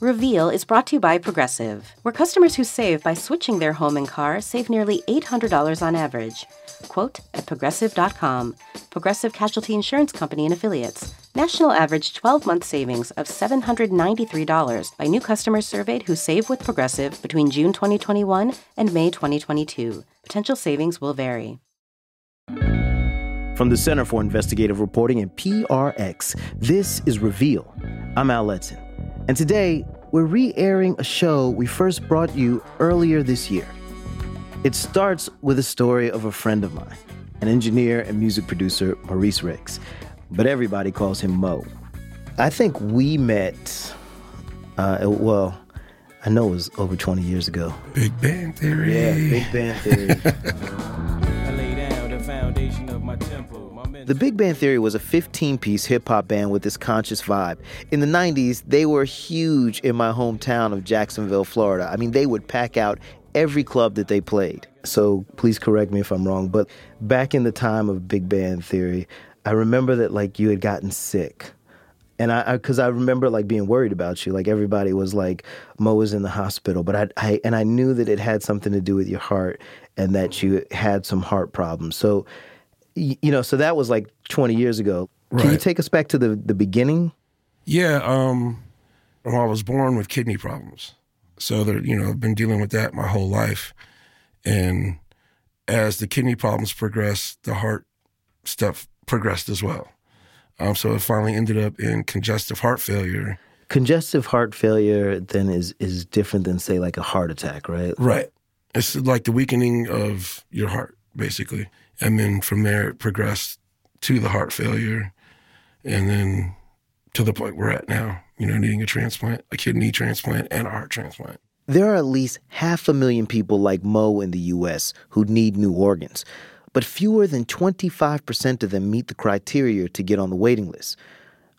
Reveal is brought to you by Progressive, where customers who save by switching their home and car save nearly $800 on average. Quote at progressive.com. Progressive Casualty Insurance Company and Affiliates. National average 12 month savings of $793 by new customers surveyed who save with Progressive between June 2021 and May 2022. Potential savings will vary. From the Center for Investigative Reporting and PRX, this is Reveal. I'm Al Letson. And today, we're re airing a show we first brought you earlier this year. It starts with a story of a friend of mine, an engineer and music producer, Maurice Ricks, but everybody calls him Mo. I think we met, uh, well, I know it was over 20 years ago. Big Band Theory. Yeah, Big Band Theory. The Big Band Theory was a 15 piece hip hop band with this conscious vibe. In the 90s, they were huge in my hometown of Jacksonville, Florida. I mean, they would pack out every club that they played. So please correct me if I'm wrong, but back in the time of Big Band Theory, I remember that like you had gotten sick. And I, because I, I, remember like being worried about you, like everybody was like, Mo was in the hospital, but I, I, and I knew that it had something to do with your heart and that you had some heart problems. So you know, so that was like 20 years ago. Right. Can you take us back to the, the beginning? Yeah. Um, well, I was born with kidney problems. So, there, you know, I've been dealing with that my whole life. And as the kidney problems progressed, the heart stuff progressed as well. Um, so it finally ended up in congestive heart failure. Congestive heart failure then is is different than say like a heart attack, right? Right. It's like the weakening of your heart, basically. And then from there, it progressed to the heart failure and then to the point we're at now, you know, needing a transplant, a kidney transplant, and a heart transplant. There are at least half a million people like Mo in the U.S. who need new organs, but fewer than 25% of them meet the criteria to get on the waiting list.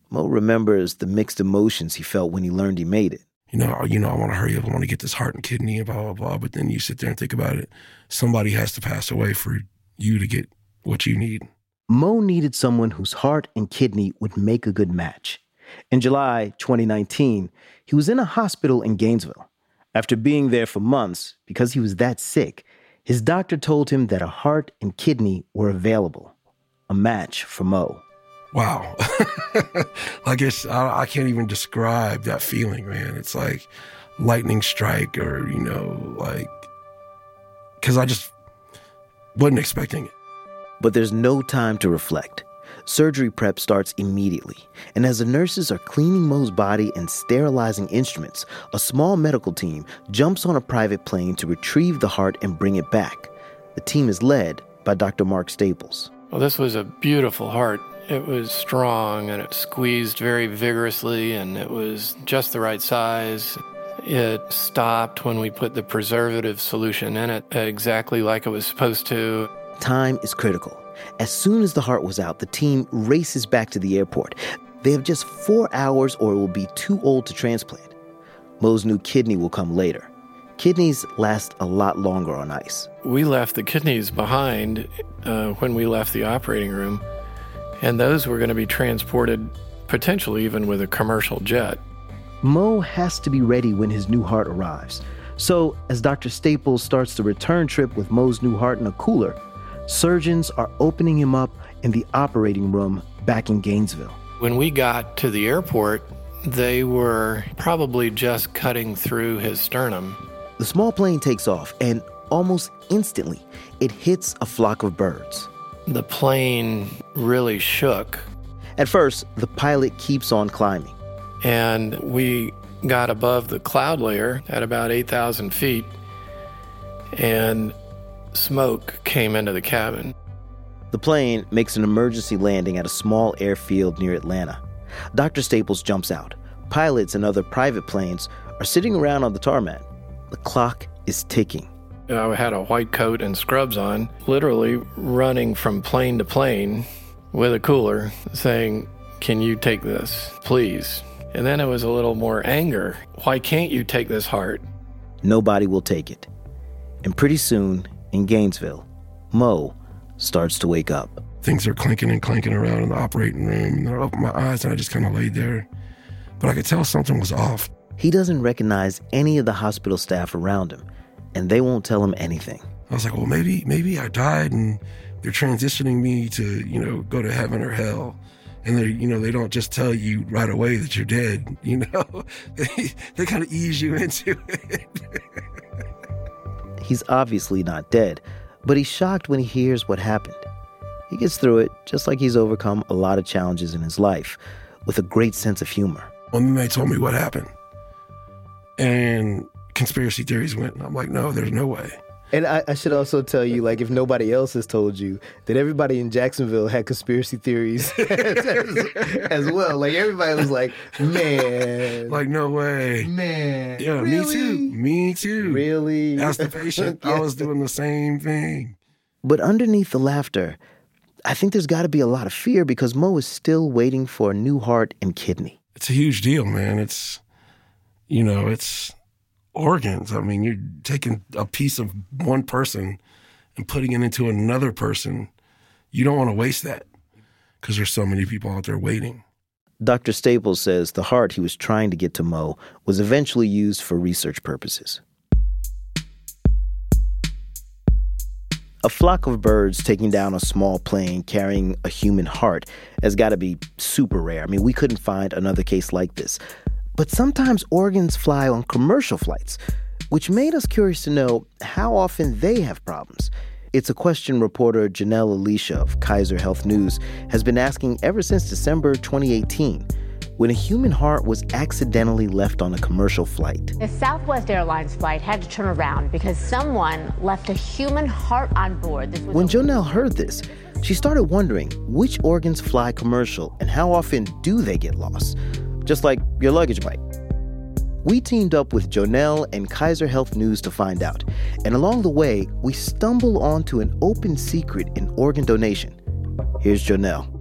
Mo remembers the mixed emotions he felt when he learned he made it. You know, you know, I want to hurry up. I want to get this heart and kidney and blah blah blah. But then you sit there and think about it. Somebody has to pass away for you to get what you need. Mo needed someone whose heart and kidney would make a good match. In July 2019, he was in a hospital in Gainesville. After being there for months, because he was that sick, his doctor told him that a heart and kidney were available, a match for Mo. Wow. I guess I, I can't even describe that feeling, man. It's like lightning strike or, you know, like, because I just wasn't expecting it. But there's no time to reflect. Surgery prep starts immediately, and as the nurses are cleaning Mo's body and sterilizing instruments, a small medical team jumps on a private plane to retrieve the heart and bring it back. The team is led by Dr. Mark Staples. Well, this was a beautiful heart. It was strong and it squeezed very vigorously, and it was just the right size. It stopped when we put the preservative solution in it exactly like it was supposed to. Time is critical. As soon as the heart was out, the team races back to the airport. They have just four hours or it will be too old to transplant. Mo's new kidney will come later. Kidneys last a lot longer on ice. We left the kidneys behind uh, when we left the operating room, and those were going to be transported potentially even with a commercial jet. Mo has to be ready when his new heart arrives. So, as Dr. Staples starts the return trip with Mo's new heart in a cooler, surgeons are opening him up in the operating room back in Gainesville. When we got to the airport, they were probably just cutting through his sternum. The small plane takes off, and almost instantly, it hits a flock of birds. The plane really shook. At first, the pilot keeps on climbing. And we got above the cloud layer at about 8,000 feet, and smoke came into the cabin. The plane makes an emergency landing at a small airfield near Atlanta. Dr. Staples jumps out. Pilots and other private planes are sitting around on the tarmac. The clock is ticking. I had a white coat and scrubs on, literally running from plane to plane with a cooler saying, Can you take this, please? And then it was a little more anger. Why can't you take this heart? Nobody will take it. And pretty soon, in Gainesville, Mo starts to wake up. Things are clinking and clanking around in the operating room, and I opened my eyes and I just kind of laid there. But I could tell something was off. He doesn't recognize any of the hospital staff around him, and they won't tell him anything. I was like, well, maybe maybe I died and they're transitioning me to, you know, go to heaven or hell. And they, you know, they don't just tell you right away that you're dead. You know, they, they kind of ease you into it. he's obviously not dead, but he's shocked when he hears what happened. He gets through it just like he's overcome a lot of challenges in his life with a great sense of humor. Well, then they told me what happened. And conspiracy theories went, and I'm like, no, there's no way. And I, I, should also tell you, like, if nobody else has told you, that everybody in Jacksonville had conspiracy theories as, as, well. Like, everybody was like, man. Like, no way. Man. Yeah, really? me too. Me too. Really? That's the patient, I was doing the same thing. But underneath the laughter, I think there's got to be a lot of fear because Mo is still waiting for a new heart and kidney. It's a huge deal, man. It's, you know, it's organs. I mean, you're taking a piece of one person and putting it into another person. You don't want to waste that because there's so many people out there waiting. Dr. Staples says the heart he was trying to get to Mo was eventually used for research purposes. A flock of birds taking down a small plane carrying a human heart has got to be super rare. I mean, we couldn't find another case like this. But sometimes organs fly on commercial flights, which made us curious to know how often they have problems. It's a question reporter JoNel Aleccia of Kaiser Health News has been asking ever since December 2018 when a human heart was accidentally left on a commercial flight. A Southwest Airlines flight had to turn around because someone left a human heart on board. When JoNel heard this, she started wondering which organs fly commercial and how often do they get lost? Just like your luggage might. We teamed up with JoNel and Kaiser Health News to find out. And along the way, we stumble onto an open secret in organ donation. Here's JoNel.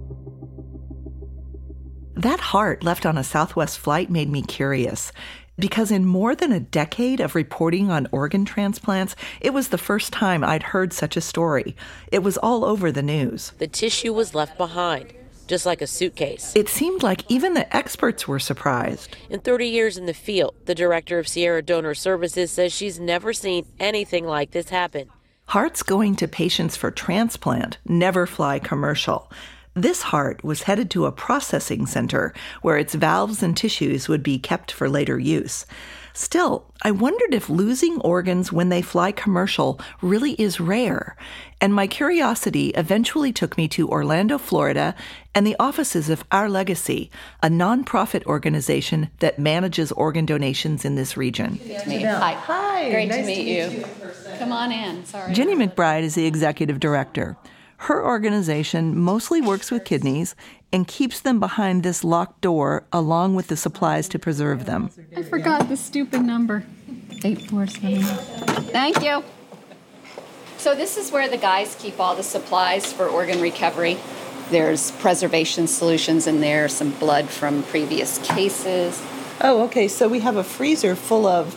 That heart left on a Southwest flight made me curious. Because in more than a decade of reporting on organ transplants, it was the first time I'd heard such a story. It was all over the news. The tissue was left behind just like a suitcase. It seemed like even the experts were surprised. In 30 years in the field, the director of Sierra Donor Services says she's never seen anything like this happen. Hearts going to patients for transplant never fly commercial. This heart was headed to a processing center where its valves and tissues would be kept for later use. Still, I wondered if losing organs when they fly commercial really is rare. And my curiosity eventually took me to Orlando, Florida, and the offices of Our Legacy, a nonprofit organization that manages organ donations in this region. Hi. Hi. Great nice to meet you. Come on in. Sorry. Jenny McBride is the executive director. Her organization mostly works with kidneys and keeps them behind this locked door along with the supplies to preserve them. I forgot the stupid number. 847. Thank you. So, this is where the guys keep all the supplies for organ recovery. There's preservation solutions in there, some blood from previous cases. Oh, okay. So, we have a freezer full of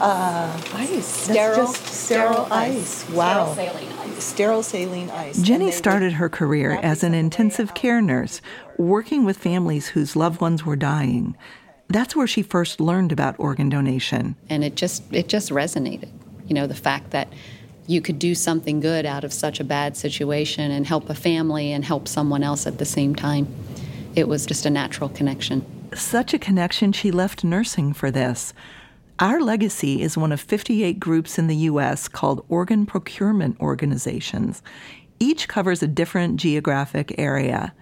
uh, ice. Sterile, sterile, sterile ice. ice. Wow. Sterile saline ice. Sterile saline ice. Jenny started her career as an intensive care nurse, working with families whose loved ones were dying. That's where she first learned about organ donation. And it just it just resonated. You know, the fact that you could do something good out of such a bad situation and help a family and help someone else at the same time. It was just a natural connection. Such a connection she left nursing for this. Our Legacy is one of 58 groups in the U.S. called organ procurement organizations. Each covers a different geographic area.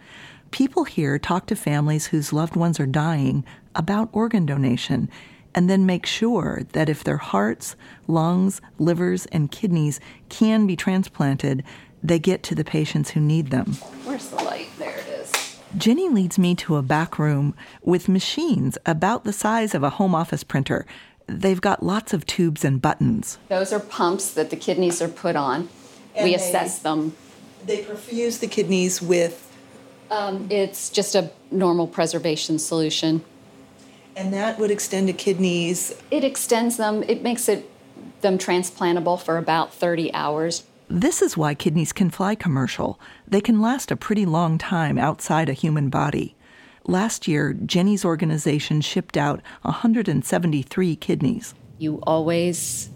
People here talk to families whose loved ones are dying about organ donation and then make sure that if their hearts, lungs, livers, and kidneys can be transplanted, they get to the patients who need them. Where's the light? There it is. Jenny leads me to a back room with machines about the size of a home office printer they've got lots of tubes and buttons. Those are pumps that the kidneys are put on. And we assess them. They perfuse the kidneys with? Um, it's just a normal preservation solution. And that would extend a kidneys? It extends them, it makes it them transplantable for about 30 hours. This is why kidneys can fly commercial. They can last a pretty long time outside a human body. Last year, Jenny's organization shipped out 173 kidneys. You always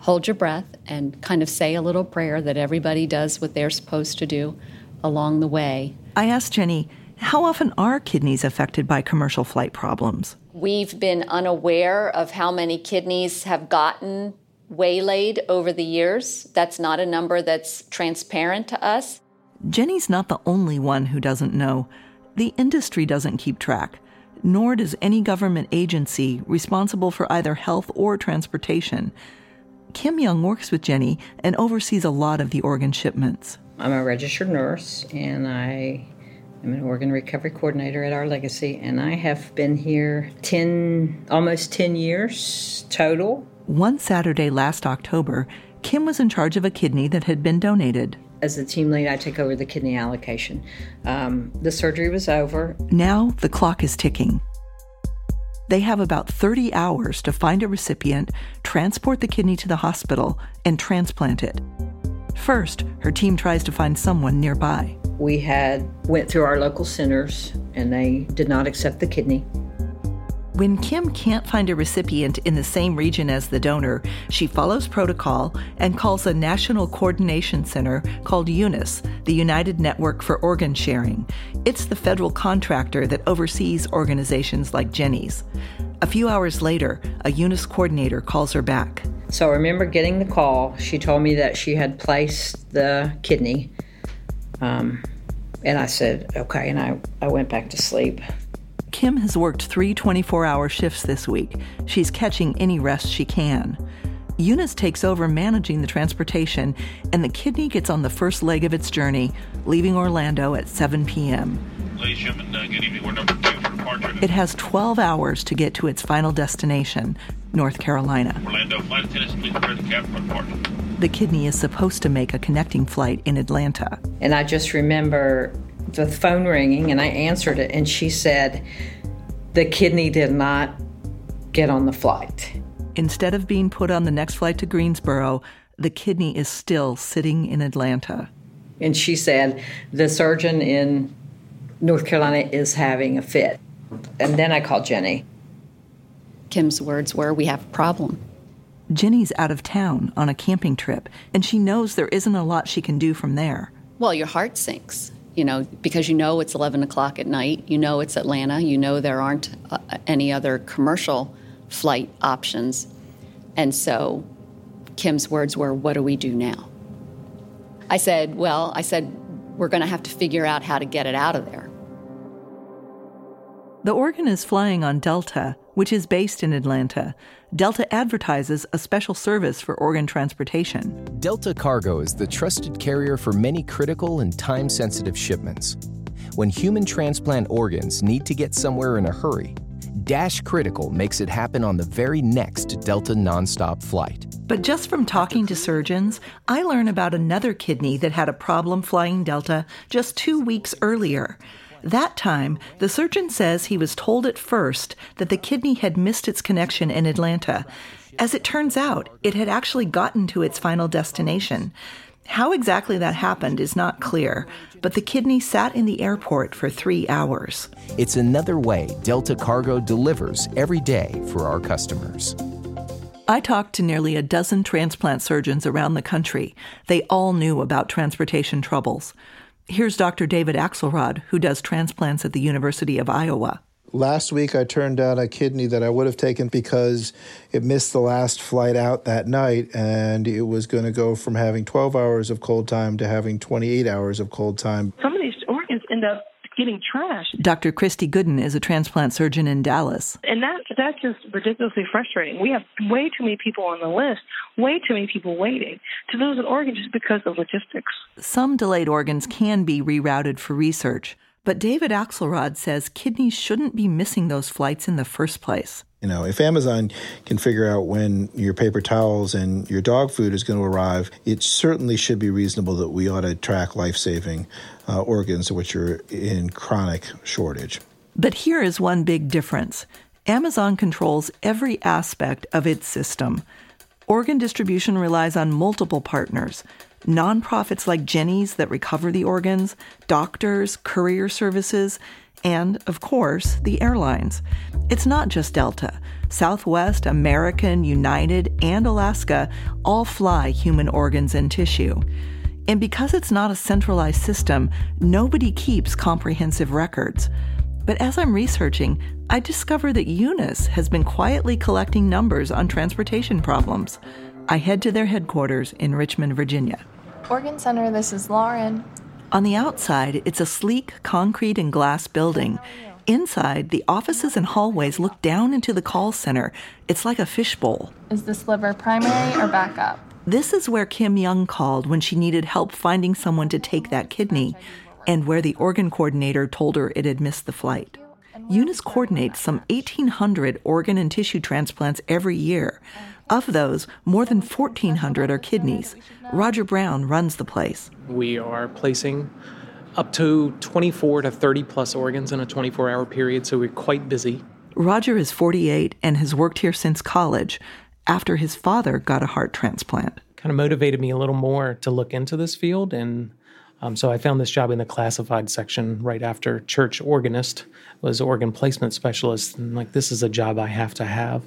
hold your breath and kind of say a little prayer that everybody does what they're supposed to do along the way. I asked Jenny, how often are kidneys affected by commercial flight problems? We've been unaware of how many kidneys have gotten waylaid over the years. That's not a number that's transparent to us. Jenny's not the only one who doesn't know. The industry doesn't keep track, nor does any government agency responsible for either health or transportation. Kim Young works with Jenny and oversees a lot of the organ shipments. I'm a registered nurse and I am an organ recovery coordinator at our legacy, and I have been here 10, almost 10 years total. One Saturday last October, Kim was in charge of a kidney that had been donated. As the team lead, I took over the kidney allocation. Um, the surgery was over. Now the clock is ticking. They have about 30 hours to find a recipient, transport the kidney to the hospital, and transplant it. First, her team tries to find someone nearby. We had went through our local centers and they did not accept the kidney. When Kim can't find a recipient in the same region as the donor, she follows protocol and calls a national coordination center called UNOS, the United Network for Organ Sharing. It's the federal contractor that oversees organizations like Jenny's. A few hours later, a UNOS coordinator calls her back. So I remember getting the call. She told me that she had placed the kidney. Um, and I said, okay. And I, I went back to sleep. Kim has worked three 24 hour shifts this week. She's catching any rest she can. UNOS takes over managing the transportation, and the kidney gets on the first leg of its journey, leaving Orlando at 7 p.m. Ladies and gentlemen, uh, good evening. We're number two for departure. It has 12 hours to get to its final destination, North Carolina. Orlando, flight attendants, please prepare the cabin for departure. The kidney is supposed to make a connecting flight in Atlanta. And I just remember the phone ringing, and I answered it, and she said, The kidney did not get on the flight. Instead of being put on the next flight to Greensboro, the kidney is still sitting in Atlanta. And she said, The surgeon in North Carolina is having a fit. And then I called Jenny. Kim's words were, We have a problem. Jenny's out of town on a camping trip, and she knows there isn't a lot she can do from there. Well, your heart sinks, you know, because you know it's 11 o'clock at night, you know it's Atlanta, you know there aren't uh, any other commercial flight options. And so Kim's words were, What do we do now? I said, Well, I said, we're going to have to figure out how to get it out of there. The organ is flying on Delta, which is based in Atlanta. Delta advertises a special service for organ transportation. Delta Cargo is the trusted carrier for many critical and time sensitive shipments. When human transplant organs need to get somewhere in a hurry, Dash Critical makes it happen on the very next Delta nonstop flight. But just from talking to surgeons, I learn about another kidney that had a problem flying Delta just two weeks earlier. That time, the surgeon says he was told at first that the kidney had missed its connection in Atlanta. As it turns out, it had actually gotten to its final destination. How exactly that happened is not clear, but the kidney sat in the airport for three hours. It's another way Delta Cargo delivers every day for our customers. I talked to nearly a dozen transplant surgeons around the country. They all knew about transportation troubles. Here's Dr. David Axelrod, who does transplants at the University of Iowa. Last week, I turned down a kidney that I would have taken because it missed the last flight out that night, and it was going to go from having 12 hours of cold time to having 28 hours of cold time. Some of these organs end up getting trashed. Dr. Christy Gooden is a transplant surgeon in Dallas. And that that's just ridiculously frustrating. We have way too many people on the list, way too many people waiting to lose an organ just because of logistics. Some delayed organs can be rerouted for research, but David Axelrod says kidneys shouldn't be missing those flights in the first place. You know, if Amazon can figure out when your paper towels and your dog food is going to arrive, it certainly should be reasonable that we ought to track life saving uh, organs which are in chronic shortage. But here is one big difference Amazon controls every aspect of its system. Organ distribution relies on multiple partners nonprofits like Jenny's that recover the organs, doctors, courier services, And, of course, the airlines. It's not just Delta. Southwest, American, United, and Alaska all fly human organs and tissue. And because it's not a centralized system, nobody keeps comprehensive records. But as I'm researching, I discover that UNOS has been quietly collecting numbers on transportation problems. I head to their headquarters in Richmond, Virginia. Organ Center, this is Lauren. On the outside, it's a sleek concrete and glass building. Inside, the offices and hallways look down into the call center. It's like a fishbowl. Is this liver primary or backup? This is where Kim Young called when she needed help finding someone to take that kidney, and where the organ coordinator told her it had missed the flight. UNOS coordinates some 1,800 organ and tissue transplants every year. Of those, more than 1,400 are kidneys. Roger Brown runs the place. We are placing up to 24 to 30 plus organs in a 24 hour period, so we're quite busy. Roger is 48 and has worked here since college after his father got a heart transplant. Kind of motivated me a little more to look into this field, and um, so I found this job in the classified section right after church organist was organ placement specialist, and like this is a job I have to have.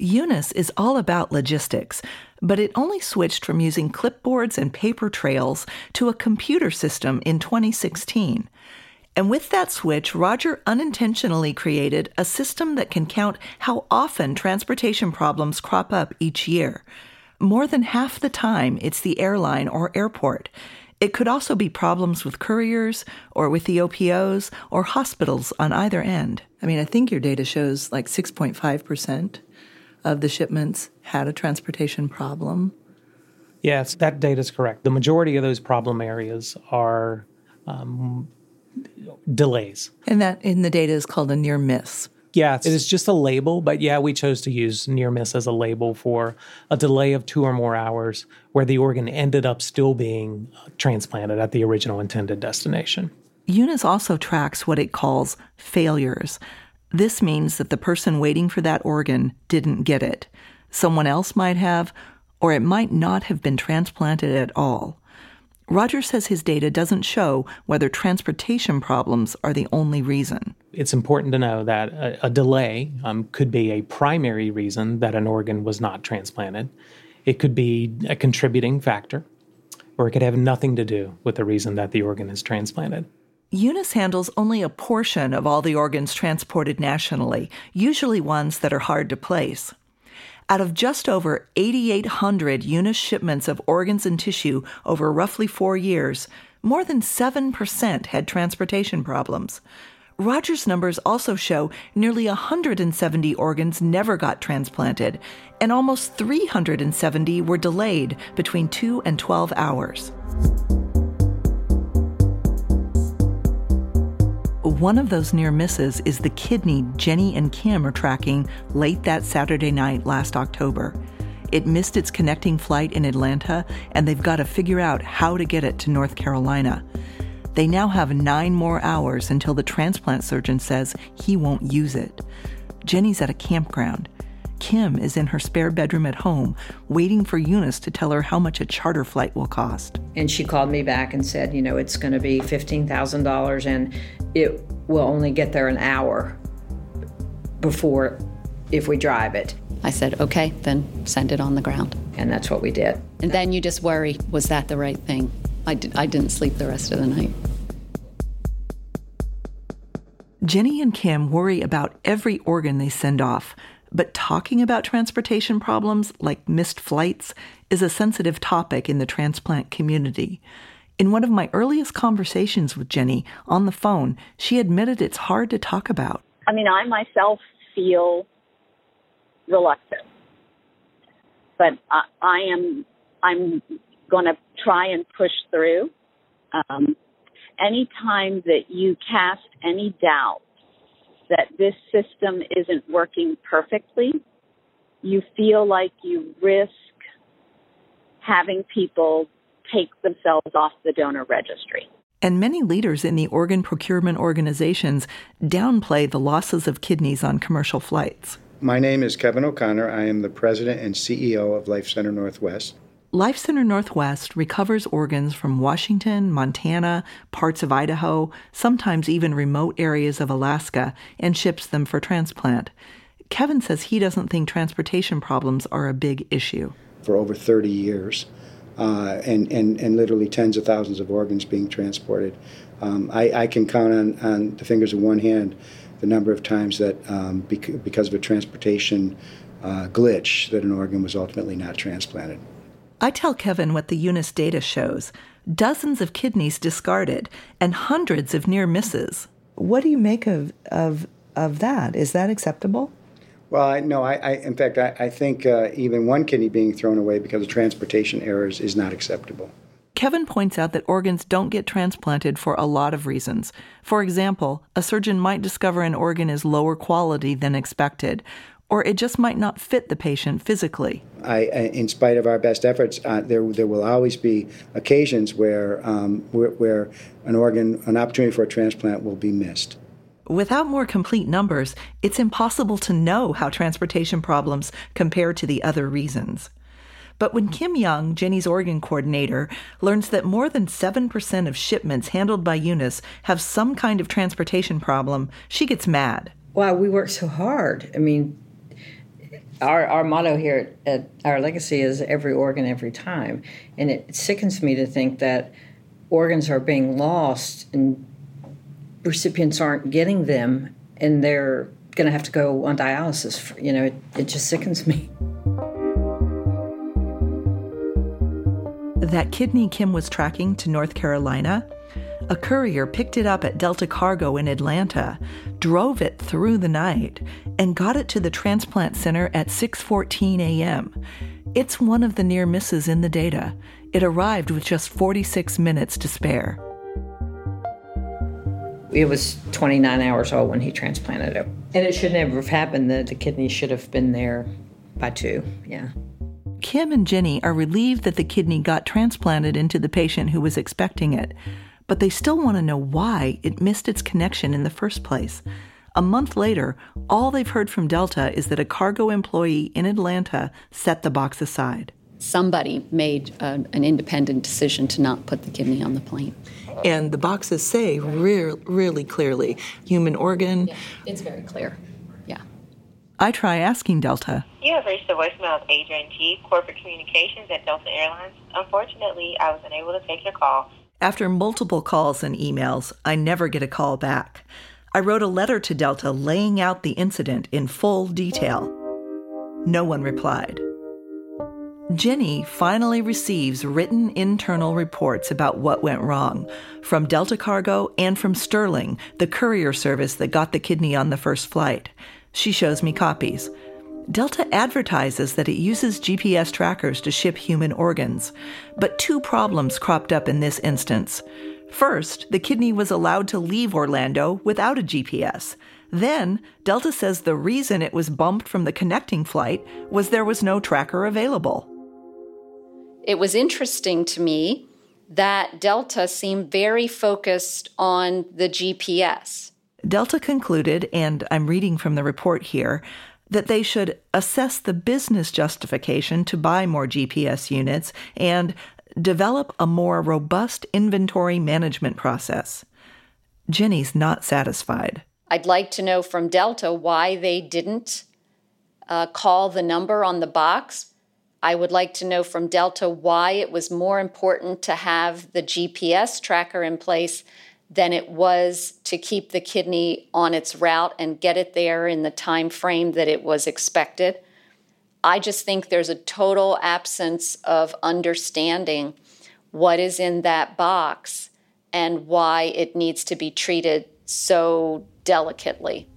UNOS is all about logistics, but it only switched from using clipboards and paper trails to a computer system in 2016. And with that switch, Roger unintentionally created a system that can count how often transportation problems crop up each year. More than half the time, it's the airline or airport. It could also be problems with couriers or with the OPOs or hospitals on either end. I mean, I think your data shows like 6.5% of the shipments had a transportation problem. Yes, that data is correct. The majority of those problem areas are um, delays. And that in the data is called a near miss. Yeah, it is just a label, but yeah, we chose to use near miss as a label for a delay of two or more hours where the organ ended up still being transplanted at the original intended destination. UNOS also tracks what it calls failures. This means that the person waiting for that organ didn't get it. Someone else might have, or it might not have been transplanted at all. Roger says his data doesn't show whether transportation problems are the only reason. It's important to know that a, a delay um, could be a primary reason that an organ was not transplanted. It could be a contributing factor, or it could have nothing to do with the reason that the organ is transplanted. UNOS handles only a portion of all the organs transported nationally, usually ones that are hard to place. Out of just over 8,800 UNOS shipments of organs and tissue over roughly four years, more than 7% had transportation problems. Roger's numbers also show nearly 170 organs never got transplanted, and almost 370 were delayed between 2 and 12 hours. One of those near misses is the kidney Jenny and Kim are tracking late that Saturday night last October. It missed its connecting flight in Atlanta, and they've got to figure out how to get it to North Carolina. They now have nine more hours until the transplant surgeon says he won't use it. Jenny's at a campground. Kim is in her spare bedroom at home, waiting for UNOS to tell her how much a charter flight will cost. And she called me back and said, you know, it's going to be $15,000 and it will only get there an hour before if we drive it. I said, okay, then send it on the ground. And that's what we did. And then you just worry, was that the right thing? I, did, I didn't sleep the rest of the night. Jenny and Kim worry about every organ they send off, but talking about transportation problems like missed flights is a sensitive topic in the transplant community. In one of my earliest conversations with Jenny on the phone, she admitted it's hard to talk about. I mean, I myself feel reluctant, but I, I am I'm going to try and push through. Um, anytime that you cast any doubt that this system isn't working perfectly, you feel like you risk having people take themselves off the donor registry. And many leaders in the organ procurement organizations downplay the losses of kidneys on commercial flights. My name is Kevin O'Connor. I am the president and CEO of Life Center Northwest. Life Center Northwest recovers organs from Washington, Montana, parts of Idaho, sometimes even remote areas of Alaska, and ships them for transplant. Kevin says he doesn't think transportation problems are a big issue. For over 30 years, uh, and, and, and literally tens of thousands of organs being transported. Um, I, I, can count on, on the fingers of one hand the number of times that um, bec- because of a transportation uh, glitch that an organ was ultimately not transplanted. I tell Kevin what the UNOS data shows dozens of kidneys discarded and hundreds of near misses. What do you make of, of, of that? Is that acceptable? Well, I, no, I, I, in fact, I, I think uh, even one kidney being thrown away because of transportation errors is not acceptable. Kevin points out that organs don't get transplanted for a lot of reasons. For example, a surgeon might discover an organ is lower quality than expected, or it just might not fit the patient physically. I, in spite of our best efforts, uh, there there will always be occasions where, um, where, where an organ, an opportunity for a transplant will be missed. Without more complete numbers, it's impossible to know how transportation problems compare to the other reasons. But when Kim Young, Jenny's organ coordinator, learns that more than 7% of shipments handled by UNOS have some kind of transportation problem, she gets mad. Wow, we work so hard. I mean, our, our motto here at our legacy is every organ, every time. And it sickens me to think that organs are being lost and recipients aren't getting them and they're going to have to go on dialysis. For, you know, it, it just sickens me. That kidney Kim was tracking to North Carolina, a courier picked it up at Delta Cargo in Atlanta, drove it through the night, and got it to the transplant center at 6:14 a.m. It's one of the near misses in the data. It arrived with just 46 minutes to spare. It was 29 hours old when he transplanted it. And it should never have happened. The, the kidney should have been there by two. Yeah. Kim and Jenny are relieved that the kidney got transplanted into the patient who was expecting it, but they still want to know why it missed its connection in the first place. A month later, all they've heard from Delta is that a cargo employee in Atlanta set the box aside. Somebody made a, an independent decision to not put the kidney on the plane. And the boxes say re- really clearly human organ. Yeah, it's very clear. Yeah. I try asking Delta. You have reached the voicemail of Adrian G, Corporate Communications at Delta Airlines. Unfortunately, I was unable to take your call. After multiple calls and emails, I never get a call back. I wrote a letter to Delta laying out the incident in full detail. No one replied. Jenny finally receives written internal reports about what went wrong from Delta Cargo and from Sterling, the courier service that got the kidney on the first flight. She shows me copies. Delta advertises that it uses GPS trackers to ship human organs, but two problems cropped up in this instance. First, the kidney was allowed to leave Orlando without a GPS. Then, Delta says the reason it was bumped from the connecting flight was there was no tracker available. It was interesting to me that Delta seemed very focused on the GPS. Delta concluded, and I'm reading from the report here, that they should assess the business justification to buy more GPS units and develop a more robust inventory management process. Jenny's not satisfied. I'd like to know from Delta why they didn't uh, call the number on the box I would like to know from Delta why it was more important to have the GPS tracker in place than it was to keep the kidney on its route and get it there in the time frame that it was expected. I just think there's a total absence of understanding what is in that box and why it needs to be treated so delicately.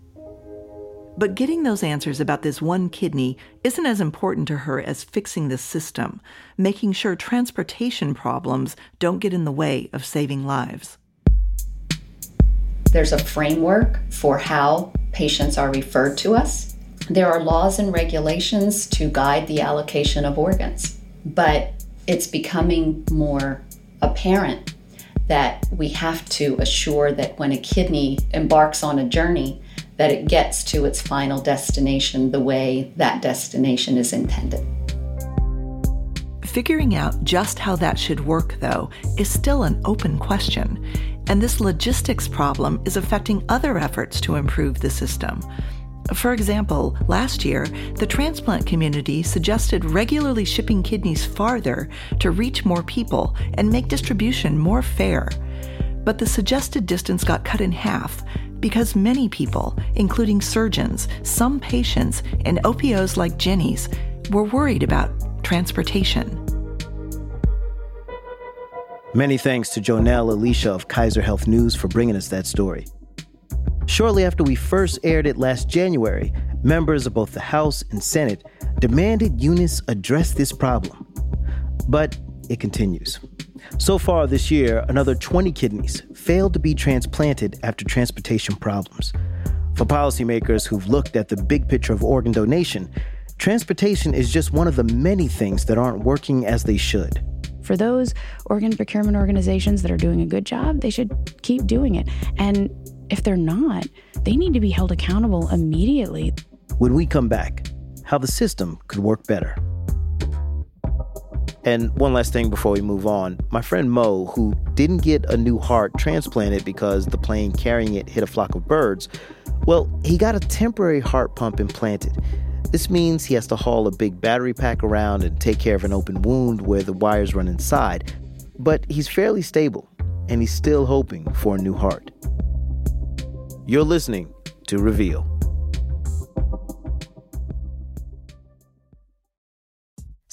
But getting those answers about this one kidney isn't as important to her as fixing the system, making sure transportation problems don't get in the way of saving lives. There's a framework for how patients are referred to us. There are laws and regulations to guide the allocation of organs, but it's becoming more apparent that we have to assure that when a kidney embarks on a journey, that it gets to its final destination the way that destination is intended. Figuring out just how that should work, though, is still an open question. And this logistics problem is affecting other efforts to improve the system. For example, last year, the transplant community suggested regularly shipping kidneys farther to reach more people and make distribution more fair. But the suggested distance got cut in half because many people, including surgeons, some patients, and OPOs like Jenny's, were worried about transportation. Many thanks to JoNel Aleccia of Kaiser Health News for bringing us that story. Shortly after we first aired it last January, members of both the House and Senate demanded UNOS address this problem. But it continues. So far this year, another 20 kidneys failed to be transplanted after transportation problems. For policymakers who've looked at the big picture of organ donation, transportation is just one of the many things that aren't working as they should. For those organ procurement organizations that are doing a good job, they should keep doing it. And if they're not, they need to be held accountable immediately. When we come back, how the system could work better. And one last thing before we move on my friend Mo, who didn't get a new heart transplanted because the plane carrying it hit a flock of birds, well, he got a temporary heart pump implanted. This means he has to haul a big battery pack around and take care of an open wound where the wires run inside. But he's fairly stable, and he's still hoping for a new heart. You're listening to Reveal.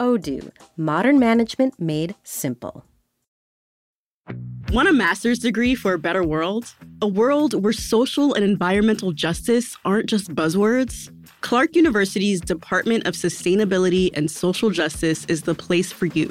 Odoo, modern management made simple. Want a master's degree for a better world? A world where social and environmental justice aren't just buzzwords? Clark University's Department of Sustainability and Social Justice is the place for you.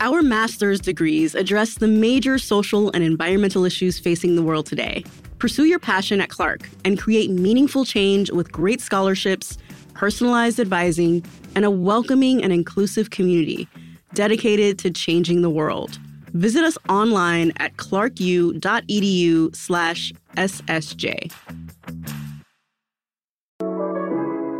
Our master's degrees address the major social and environmental issues facing the world today. Pursue your passion at Clark and create meaningful change with great scholarships, personalized advising, and a welcoming and inclusive community dedicated to changing the world. Visit us online at clarku.edu/ssj.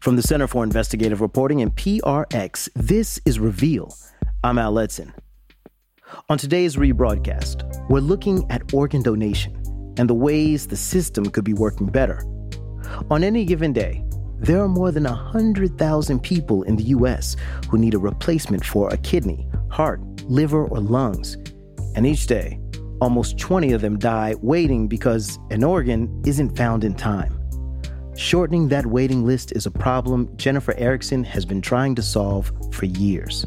From the Center for Investigative Reporting and PRX, this is Reveal. I'm Al Letson. On today's rebroadcast, we're looking at organ donation and the ways the system could be working better. On any given day, there are more than 100,000 people in the U.S. who need a replacement for a kidney, heart, liver, or lungs. And each day, almost 20 of them die waiting because an organ isn't found in time. Shortening that waiting list is a problem Jennifer Erickson has been trying to solve for years.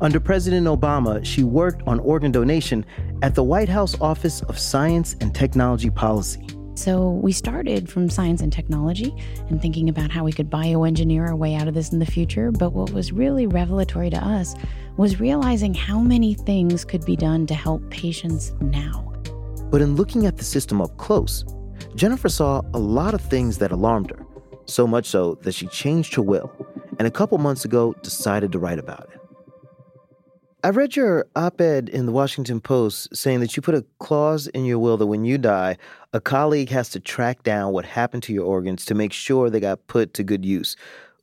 Under President Obama, she worked on organ donation at the White House Office of Science and Technology Policy. So we started from science and technology and thinking about how we could bioengineer our way out of this in the future. But what was really revelatory to us was realizing how many things could be done to help patients now. But in looking at the system up close, Jennifer saw a lot of things that alarmed her, so much so that she changed her will and a couple months ago decided to write about it. I read your op ed in the Washington Post saying that you put a clause in your will that when you die, a colleague has to track down what happened to your organs to make sure they got put to good use.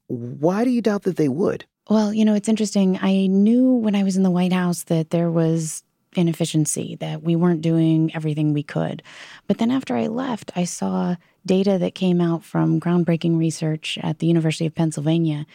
Why do you doubt that they would? Well, you know, it's interesting. I knew when I was in the White House that there was inefficiency, that we weren't doing everything we could. But then after I left, I saw data that came out from groundbreaking research at the University of Pennsylvania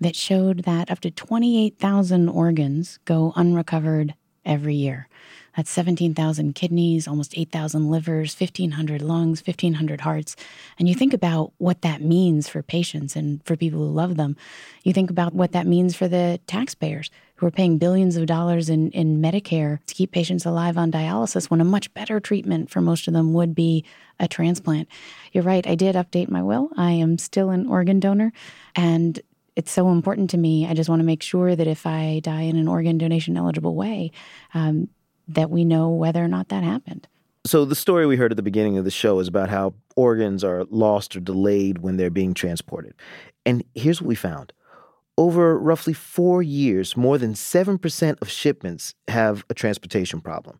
that showed that up to 28,000 organs go unrecovered every year. That's 17,000 kidneys, almost 8,000 livers, 1,500 lungs, 1,500 hearts. And you think about what that means for patients and for people who love them. You think about what that means for the taxpayers who are paying billions of dollars in, in Medicare to keep patients alive on dialysis when a much better treatment for most of them would be a transplant. You're right, I did update my will. I am still an organ donor. And it's so important to me. I just want to make sure that if I die in an organ donation eligible way, um, that we know whether or not that happened. So, the story we heard at the beginning of the show is about how organs are lost or delayed when they're being transported. And here's what we found over roughly four years, more than 7% of shipments have a transportation problem.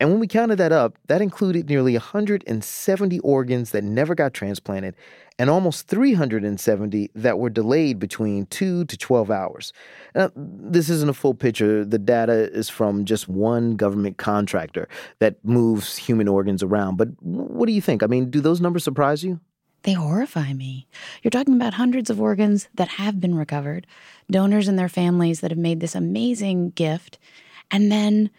And when we counted that up, that included nearly 170 organs that never got transplanted and almost 370 that were delayed between 2 to 12 hours. Now, this isn't a full picture. The data is from just one government contractor that moves human organs around. But what do you think? I mean, do those numbers surprise you? They horrify me. You're talking about hundreds of organs that have been recovered, donors and their families that have made this amazing gift, and then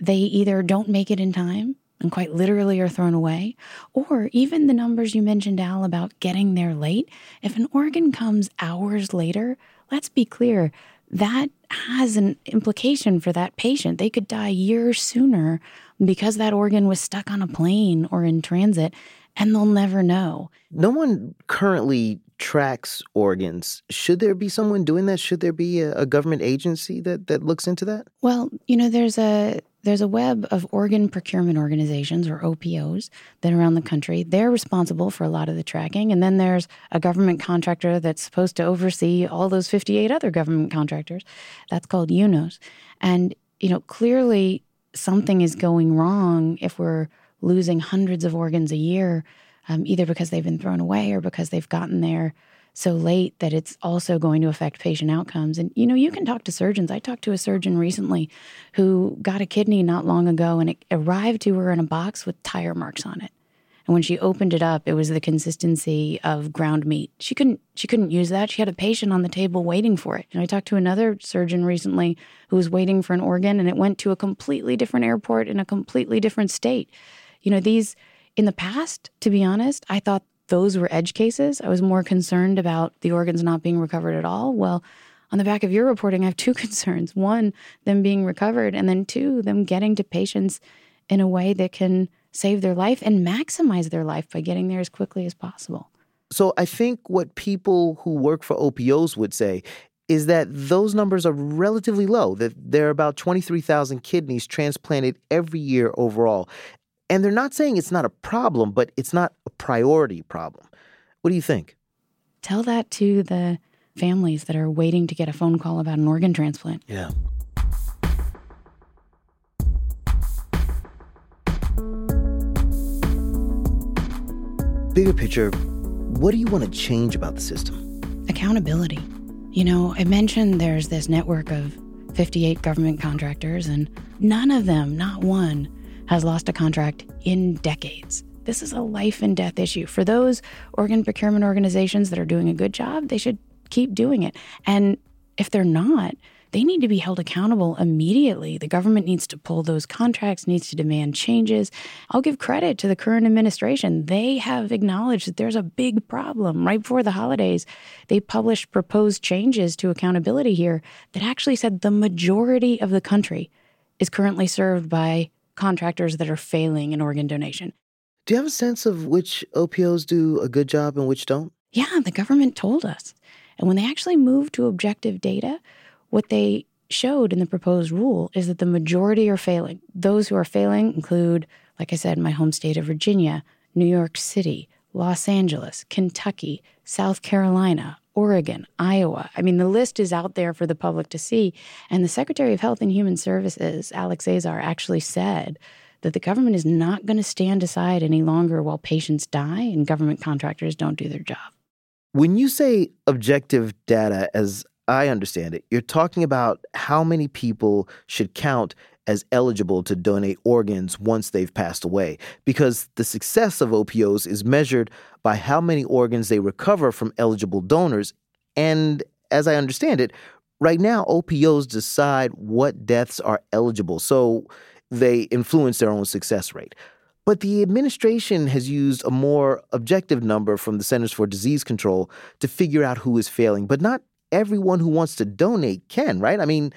they either don't make it in time and quite literally are thrown away, or even the numbers you mentioned, Al, about getting there late. If an organ comes hours later, let's be clear, that has an implication for that patient. They could die years sooner because that organ was stuck on a plane or in transit, and they'll never know. No one currently tracks organs. Should there be someone doing that? Should there be a, a government agency that, that looks into that? Well, you know, there's a there's a web of organ procurement organizations or OPOs that are around the country. They're responsible for a lot of the tracking. And then there's a government contractor that's supposed to oversee all those 58 other government contractors. That's called UNOS. And, you know, clearly something is going wrong if we're losing hundreds of organs a year, um, either because they've been thrown away or because they've gotten there so late that it's also going to affect patient outcomes. And you know, you can talk to surgeons. I talked to a surgeon recently who got a kidney not long ago and it arrived to her in a box with tire marks on it. And when she opened it up, it was the consistency of ground meat. She couldn't she couldn't use that. She had a patient on the table waiting for it. And I talked to another surgeon recently who was waiting for an organ and it went to a completely different airport in a completely different state. You know, these in the past, to be honest, I thought those were edge cases. I was more concerned about the organs not being recovered at all. Well, on the back of your reporting, I have two concerns. One, them being recovered, and then two, them getting to patients in a way that can save their life and maximize their life by getting there as quickly as possible. So I think what people who work for OPOs would say is that those numbers are relatively low, that there are about 23,000 kidneys transplanted every year overall. And they're not saying it's not a problem, but it's not a priority problem. What do you think? Tell that to the families that are waiting to get a phone call about an organ transplant. Yeah. Bigger picture, what do you want to change about the system? Accountability. You know, I mentioned there's this network of 58 government contractors, and none of them, not one, has lost a contract in decades. This is a life and death issue. For those organ procurement organizations that are doing a good job, they should keep doing it. And if they're not, they need to be held accountable immediately. The government needs to pull those contracts, needs to demand changes. I'll give credit to the current administration. They have acknowledged that there's a big problem. Right before the holidays, they published proposed changes to accountability here that actually said the majority of the country is currently served by contractors that are failing in organ donation. Do you have a sense of which OPOs do a good job and which don't? Yeah, the government told us. And when they actually moved to objective data, what they showed in the proposed rule is that the majority are failing. Those who are failing include, like I said, my home state of Virginia, New York City, Los Angeles, Kentucky, South Carolina, Oregon, Iowa. I mean, the list is out there for the public to see. And the Secretary of Health and Human Services, Alex Azar, actually said that the government is not going to stand aside any longer while patients die and government contractors don't do their job. When you say objective data, as I understand it, you're talking about how many people should count as eligible to donate organs once they've passed away, because the success of OPOs is measured by how many organs they recover from eligible donors. And as I understand it, Right now, OPOs decide what deaths are eligible, so they influence their own success rate. But the administration has used a more objective number from the Centers for Disease Control to figure out who is failing, but not everyone who wants to donate can, right? I mean,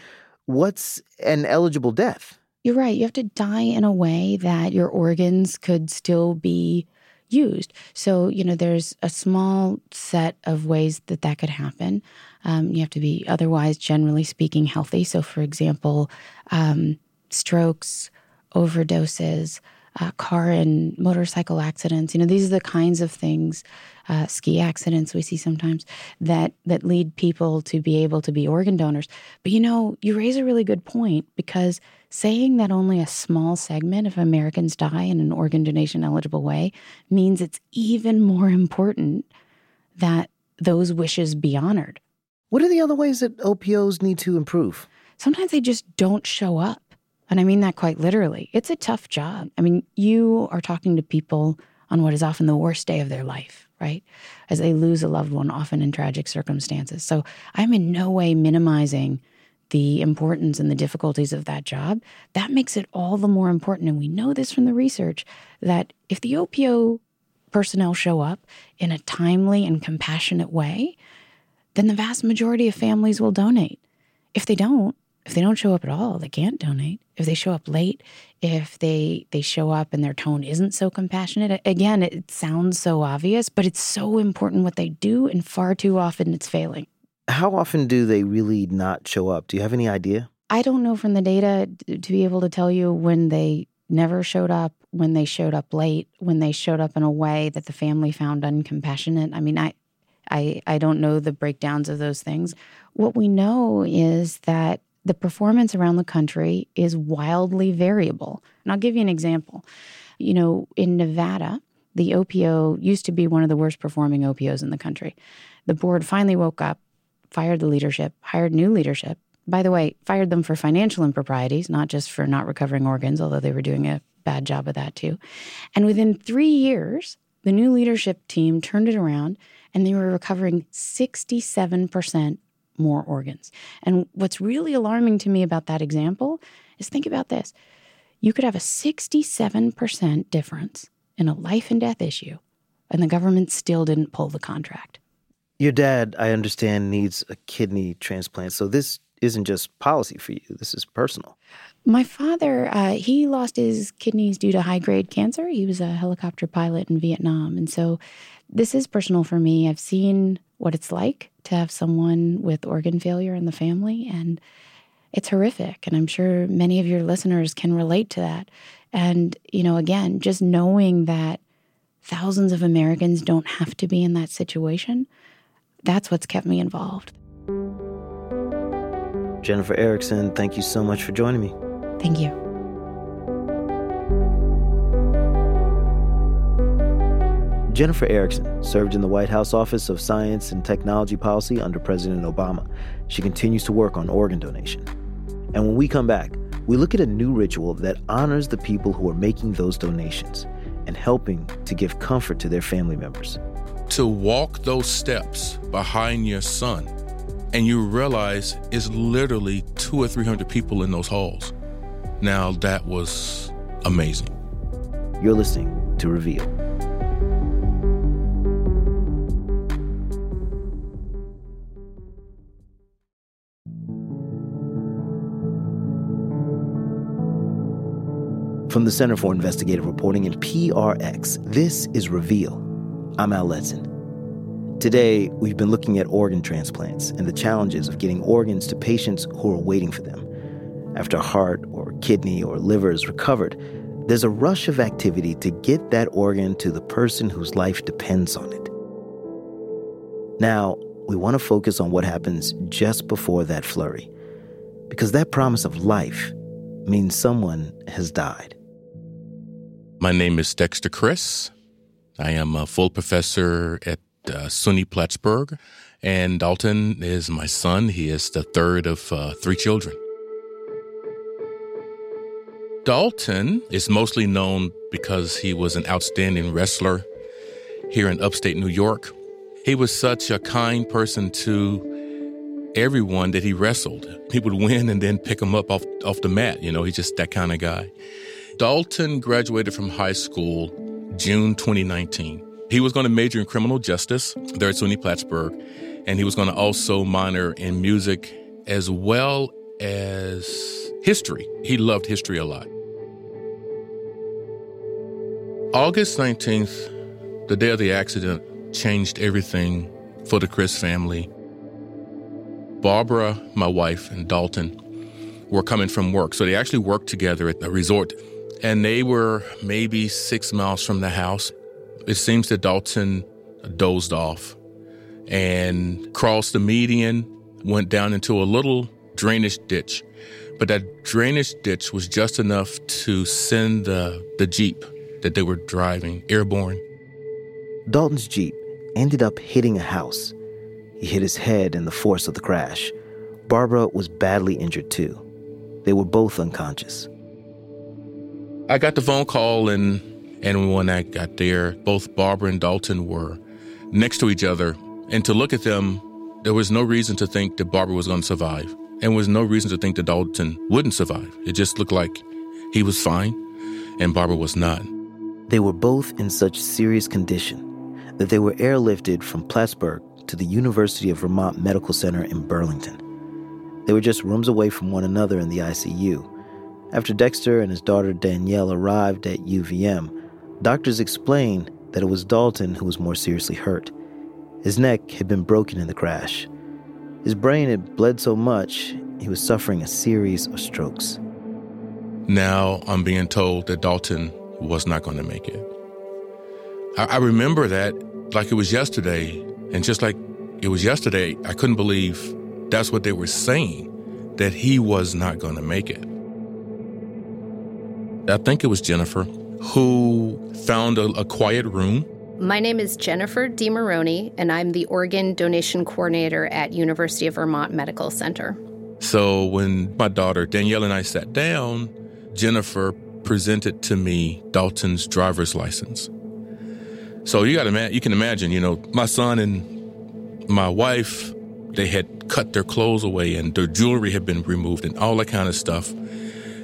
what's an eligible death? You're right. You have to die in a way that your organs could still be used. So, you know, there's a small set of ways that that could happen. Um, you have to be otherwise, generally speaking, healthy. So, for example, um, strokes, overdoses, uh, car and motorcycle accidents. You know, these are the kinds of things, uh, ski accidents we see sometimes that that lead people to be able to be organ donors. But you know, you raise a really good point because saying that only a small segment of Americans die in an organ donation eligible way means it's even more important that those wishes be honored. What are the other ways that OPOs need to improve? Sometimes they just don't show up. And I mean that quite literally. It's a tough job. I mean, you are talking to people on what is often the worst day of their life, right? As they lose a loved one, often in tragic circumstances. So I'm in no way minimizing the importance and the difficulties of that job. That makes it all the more important. And we know this from the research that if the OPO personnel show up in a timely and compassionate way, then the vast majority of families will donate. If they don't, if they don't show up at all, they can't donate. If they show up late, if they they show up and their tone isn't so compassionate, again, it sounds so obvious, but it's so important what they do and far too often it's failing. How often do they really not show up? Do you have any idea? I don't know from the data to be able to tell you when they never showed up, when they showed up late, when they showed up in a way that the family found uncompassionate. I mean, I I I don't know the breakdowns of those things. What we know is that the performance around the country is wildly variable. And I'll give you an example. You know, in Nevada, the OPO used to be one of the worst performing OPOs in the country. The board finally woke up, fired the leadership, hired new leadership. By the way, fired them for financial improprieties, not just for not recovering organs, although they were doing a bad job of that too. And within three years, the new leadership team turned it around and they were recovering 67% more organs. And what's really alarming to me about that example is think about this you could have a 67% difference in a life and death issue, and the government still didn't pull the contract. Your dad, I understand, needs a kidney transplant. So this isn't just policy for you, this is personal. My father, uh, he lost his kidneys due to high grade cancer. He was a helicopter pilot in Vietnam. And so this is personal for me. I've seen what it's like to have someone with organ failure in the family, and it's horrific. And I'm sure many of your listeners can relate to that. And, you know, again, just knowing that thousands of Americans don't have to be in that situation, that's what's kept me involved. Jennifer Erickson, thank you so much for joining me. Thank you. Jennifer Erickson served in the White House Office of Science and Technology Policy under President Obama. She continues to work on organ donation. And when we come back, we look at a new ritual that honors the people who are making those donations and helping to give comfort to their family members. To walk those steps behind your son, and you realize it's literally two or three hundred people in those halls. Now, that was amazing. You're listening to Reveal. From the Center for Investigative Reporting and PRX, this is Reveal. I'm Al Letson. Today, we've been looking at organ transplants and the challenges of getting organs to patients who are waiting for them. After heart or kidney or liver is recovered, there's a rush of activity to get that organ to the person whose life depends on it. Now, we want to focus on what happens just before that flurry, because that promise of life means someone has died. My name is Dexter Chris. I am a full professor at uh, SUNY Plattsburgh, and Dalton is my son. He is the third of uh, three children. Dalton is mostly known because he was an outstanding wrestler here in upstate New York. He was such a kind person to everyone that he wrestled. He would win and then pick him up off, off the mat. You know, he's just that kind of guy. Dalton graduated from high school June 2019. He was going to major in criminal justice there at SUNY Plattsburgh, and he was going to also minor in music as well as history. He loved history a lot. August 19th, the day of the accident, changed everything for the Chris family. Barbara, my wife, and Dalton were coming from work. So they actually worked together at the resort. And they were maybe six miles from the house. It seems that Dalton dozed off and crossed the median, went down into a little drainage ditch. But that drainage ditch was just enough to send the, the Jeep that they were driving airborne. Dalton's Jeep ended up hitting a house. He hit his head in the force of the crash. Barbara was badly injured too. They were both unconscious. I got the phone call, and, and when I got there, both Barbara and Dalton were next to each other. And to look at them, there was no reason to think that Barbara was going to survive, and was no reason to think that Dalton wouldn't survive. It just looked like he was fine, and Barbara was not. They were both in such serious condition that they were airlifted from Plattsburgh to the University of Vermont Medical Center in Burlington. They were just rooms away from one another in the ICU. After Dexter and his daughter Danielle arrived at UVM, doctors explained that it was Dalton who was more seriously hurt. His neck had been broken in the crash. His brain had bled so much, he was suffering a series of strokes. Now I'm being told that Dalton was not going to make it. I, I remember that like it was yesterday, and just like it was yesterday, I couldn't believe that's what they were saying, that he was not going to make it. I think it was Jennifer who found a, a quiet room. My name is Jennifer DiMaroni, and I'm the organ donation coordinator at University of Vermont Medical Center. So when my daughter Danielle and I sat down, Jennifer presented to me Dalton's driver's license. So you got to you can imagine, you know, my son and my wife, they had cut their clothes away and their jewelry had been removed and all that kind of stuff.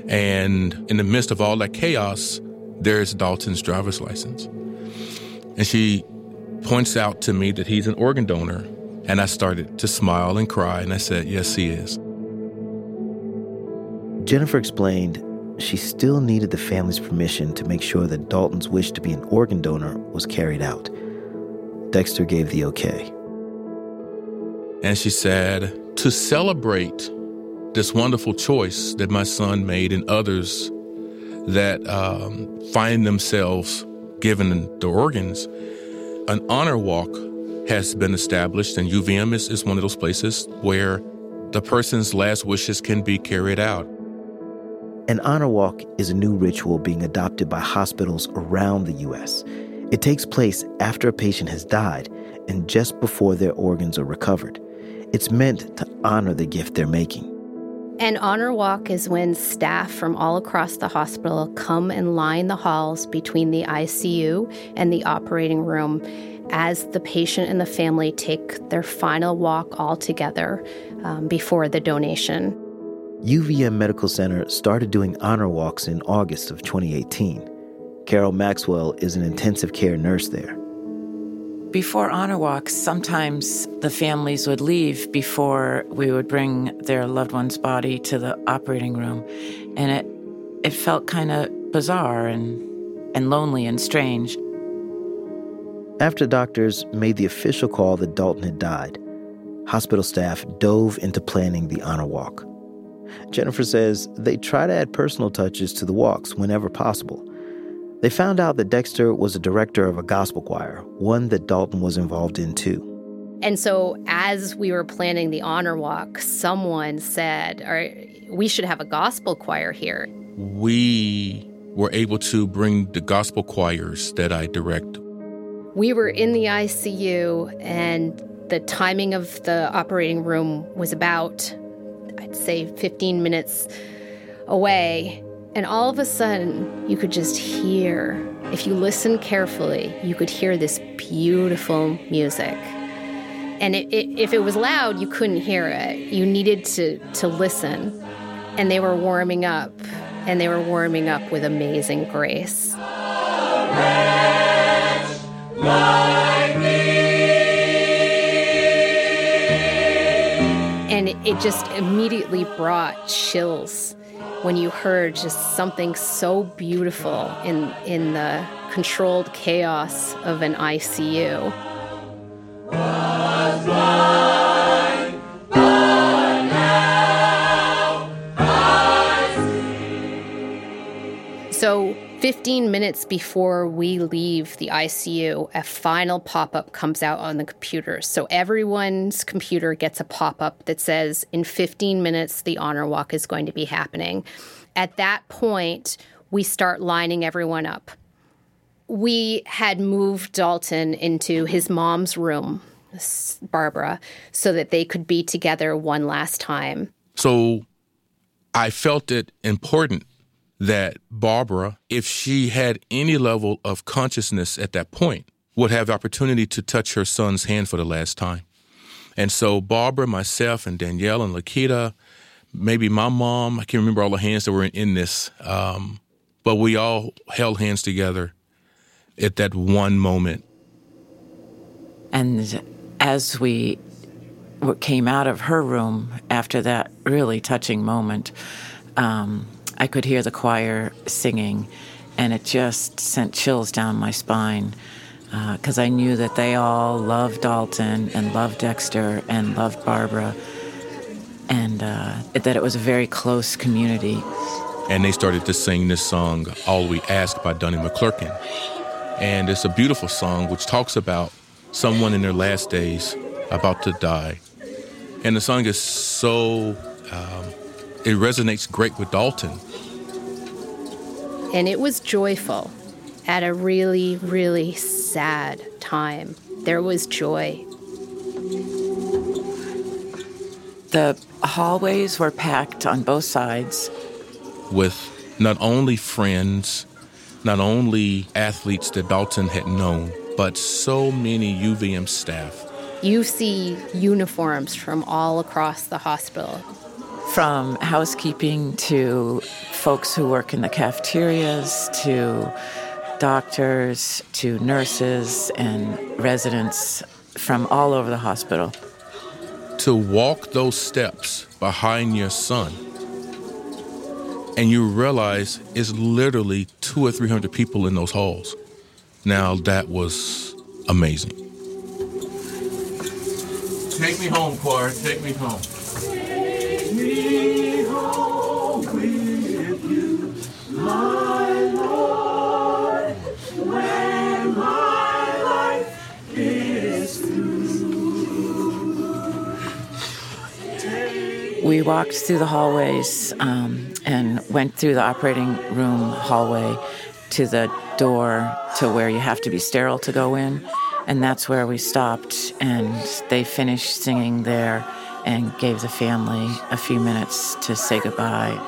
And in the midst of all that chaos, there's Dalton's driver's license. And she points out to me that he's an organ donor. And I started to smile and cry, and I said, Yes, he is. Jennifer explained she still needed the family's permission to make sure that Dalton's wish to be an organ donor was carried out. Dexter gave the okay. And she said, To celebrate this wonderful choice that my son made and others that um, find themselves given the organs, an honor walk has been established, and UVM is, is one of those places where the person's last wishes can be carried out. An honor walk is a new ritual being adopted by hospitals around the U.S. It takes place after a patient has died and just before their organs are recovered. It's meant to honor the gift they're making. An honor walk is when staff from all across the hospital come and line the halls between the ICU and the operating room as the patient and the family take their final walk all together um, before the donation. UVM Medical Center started doing honor walks in August of 2018. Carol Maxwell is an intensive care nurse there. Before honor walks, sometimes the families would leave before we would bring their loved one's body to the operating room. And it it felt kind of bizarre and and lonely and strange. After doctors made the official call that Dalton had died, hospital staff dove into planning the honor walk. Jennifer says they try to add personal touches to the walks whenever possible. They found out that Dexter was a director of a gospel choir, one that Dalton was involved in too. And so, as we were planning the honor walk, someone said, All right, we should have a gospel choir here. We were able to bring the gospel choirs that I direct. We were in the ICU, and the timing of the operating room was about, I'd say, 15 minutes away. And all of a sudden, you could just hear, if you listen carefully, you could hear this beautiful music. And it, it, if it was loud, you couldn't hear it. You needed to, to listen. And they were warming up, and they were warming up with amazing grace. And it just immediately brought chills when you heard just something so beautiful in, in the controlled chaos of an ICU. So, 15 minutes before we leave the ICU, a final pop up comes out on the computer. So, everyone's computer gets a pop up that says, In 15 minutes, the honor walk is going to be happening. At that point, we start lining everyone up. We had moved Dalton into his mom's room, Barbara, so that they could be together one last time. So I felt it important that Barbara, if she had any level of consciousness at that point, would have opportunity to touch her son's hand for the last time. And so Barbara, myself, and Danielle and Lakita, maybe my mom, I can't remember all the hands that were in, in this, um, but we all held hands together at that one moment. And as we came out of her room after that really touching moment, um, I could hear the choir singing, and it just sent chills down my spine because uh, I knew that they all loved Dalton and loved Dexter and loved Barbara, and uh, that it was a very close community. And they started to sing this song, All We Ask by Donnie McClurkin. And it's a beautiful song which talks about someone in their last days about to die. And the song is so um, it resonates great with Dalton. And it was joyful at a really, really sad time. There was joy. The hallways were packed on both sides with not only friends, not only athletes that Dalton had known, but so many UVM staff. You see uniforms from all across the hospital from housekeeping to folks who work in the cafeterias to doctors to nurses and residents from all over the hospital. To walk those steps behind your son and you realize it's literally two or three hundred people in those halls. Now that was amazing. Take me home, choir. Take me home. We walked through the hallways um, and went through the operating room hallway to the door to where you have to be sterile to go in. And that's where we stopped, and they finished singing there and gave the family a few minutes to say goodbye.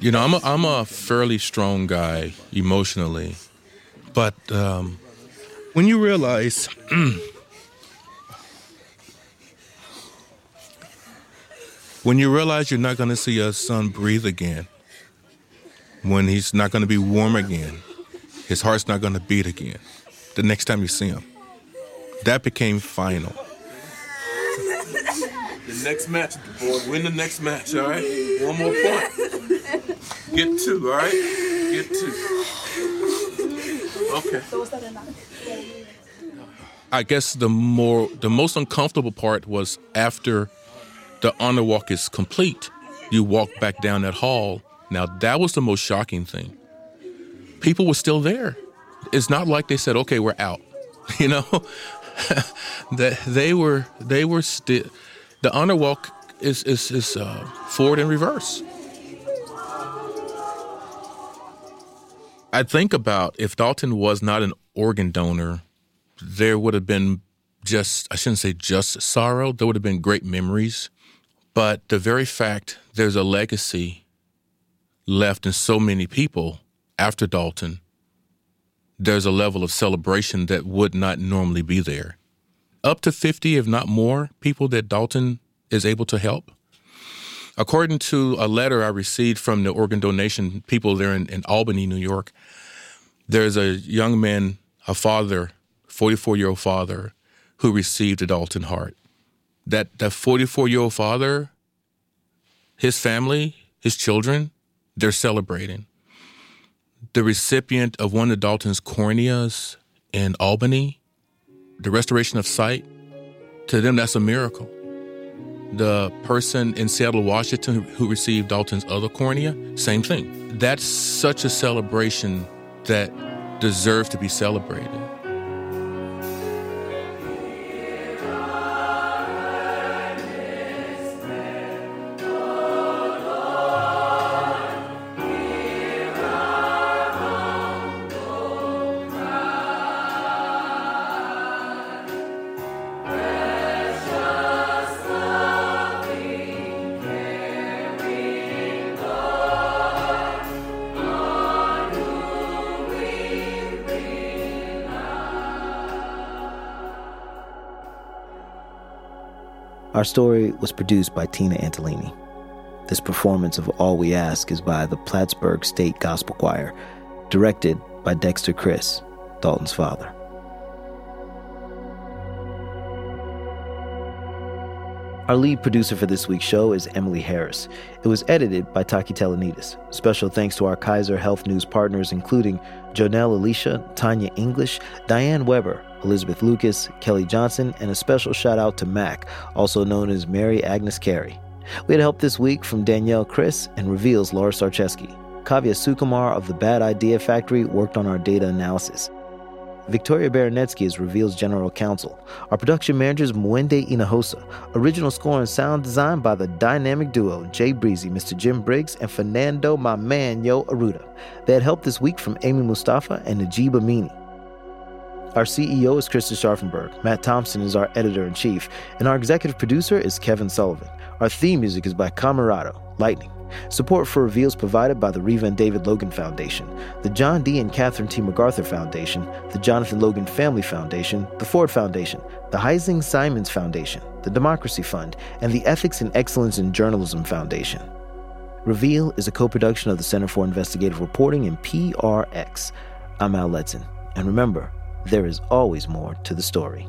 You know, I'm a, I'm a fairly strong guy emotionally, but um, when you realize when you realize you're not going to see your son breathe again, when he's not going to be warm again, his heart's not going to beat again, the next time you see him, that became final. The next match, boy, win the next match, all right? One more point. Get two, all right? Get two. Okay. I guess the more the most uncomfortable part was after the honor walk is complete, you walk back down that hall. Now that was the most shocking thing. People were still there. It's not like they said, "Okay, we're out." You know, that they were they were still. The honor walk is is is uh, forward and reverse. I think about if Dalton was not an organ donor, there would have been just, I shouldn't say just sorrow, there would have been great memories. But the very fact there's a legacy left in so many people after Dalton, there's a level of celebration that would not normally be there. Up to 50, if not more, people that Dalton is able to help. According to a letter I received from the organ donation people there in, in Albany, New York, there's a young man, a father, 44 year old father, who received a Dalton heart. That that 44 year old father, his family, his children, they're celebrating. The recipient of one of Dalton's corneas in Albany, the restoration of sight, to them that's a miracle. The person in Seattle, Washington, who received Dalton's other cornea, same thing. That's such a celebration that deserves to be celebrated. Our story was produced by Tina Antolini. This performance of All We Ask is by the Plattsburgh State Gospel Choir, directed by Dexter Chris, Dalton's father. Our lead producer for this week's show is Emily Harris. It was edited by Taki Telonidis. Special thanks to our Kaiser Health News partners, including JoNel Aleccia, Tanya English, Diane Webber, Elizabeth Lucas, Kelly Johnson, and a special shout out to Mac, also known as Mary Agnes Carey. We had help this week from Danielle Chris and Reveals Laura Sarcheski. Kavya Sukumar of the Bad Idea Factory worked on our data analysis. Victoria Baranetsky is Reveal's general counsel. Our production manager is Mwende Hinojosa. Original score and sound design by the dynamic duo Jay Breezy, Mr. Jim Briggs, and Fernando My Man Yo Arruda. They had help this week from Amy Mostafa and Najib Aminy. Our CEO is Krista Scharfenberg. Matt Thompson is our editor in chief, and our executive producer is Kevin Sullivan. Our theme music is by Camerado, Lightning. Support for Reveals provided by the Reva and David Logan Foundation, the John D. and Catherine T. MacArthur Foundation, the Jonathan Logan Family Foundation, the Ford Foundation, the Heising Simons Foundation, the Democracy Fund, and the Ethics and Excellence in Journalism Foundation. Reveal is a co production of the Center for Investigative Reporting and PRX. I'm Al Letson. And remember, there is always more to the story.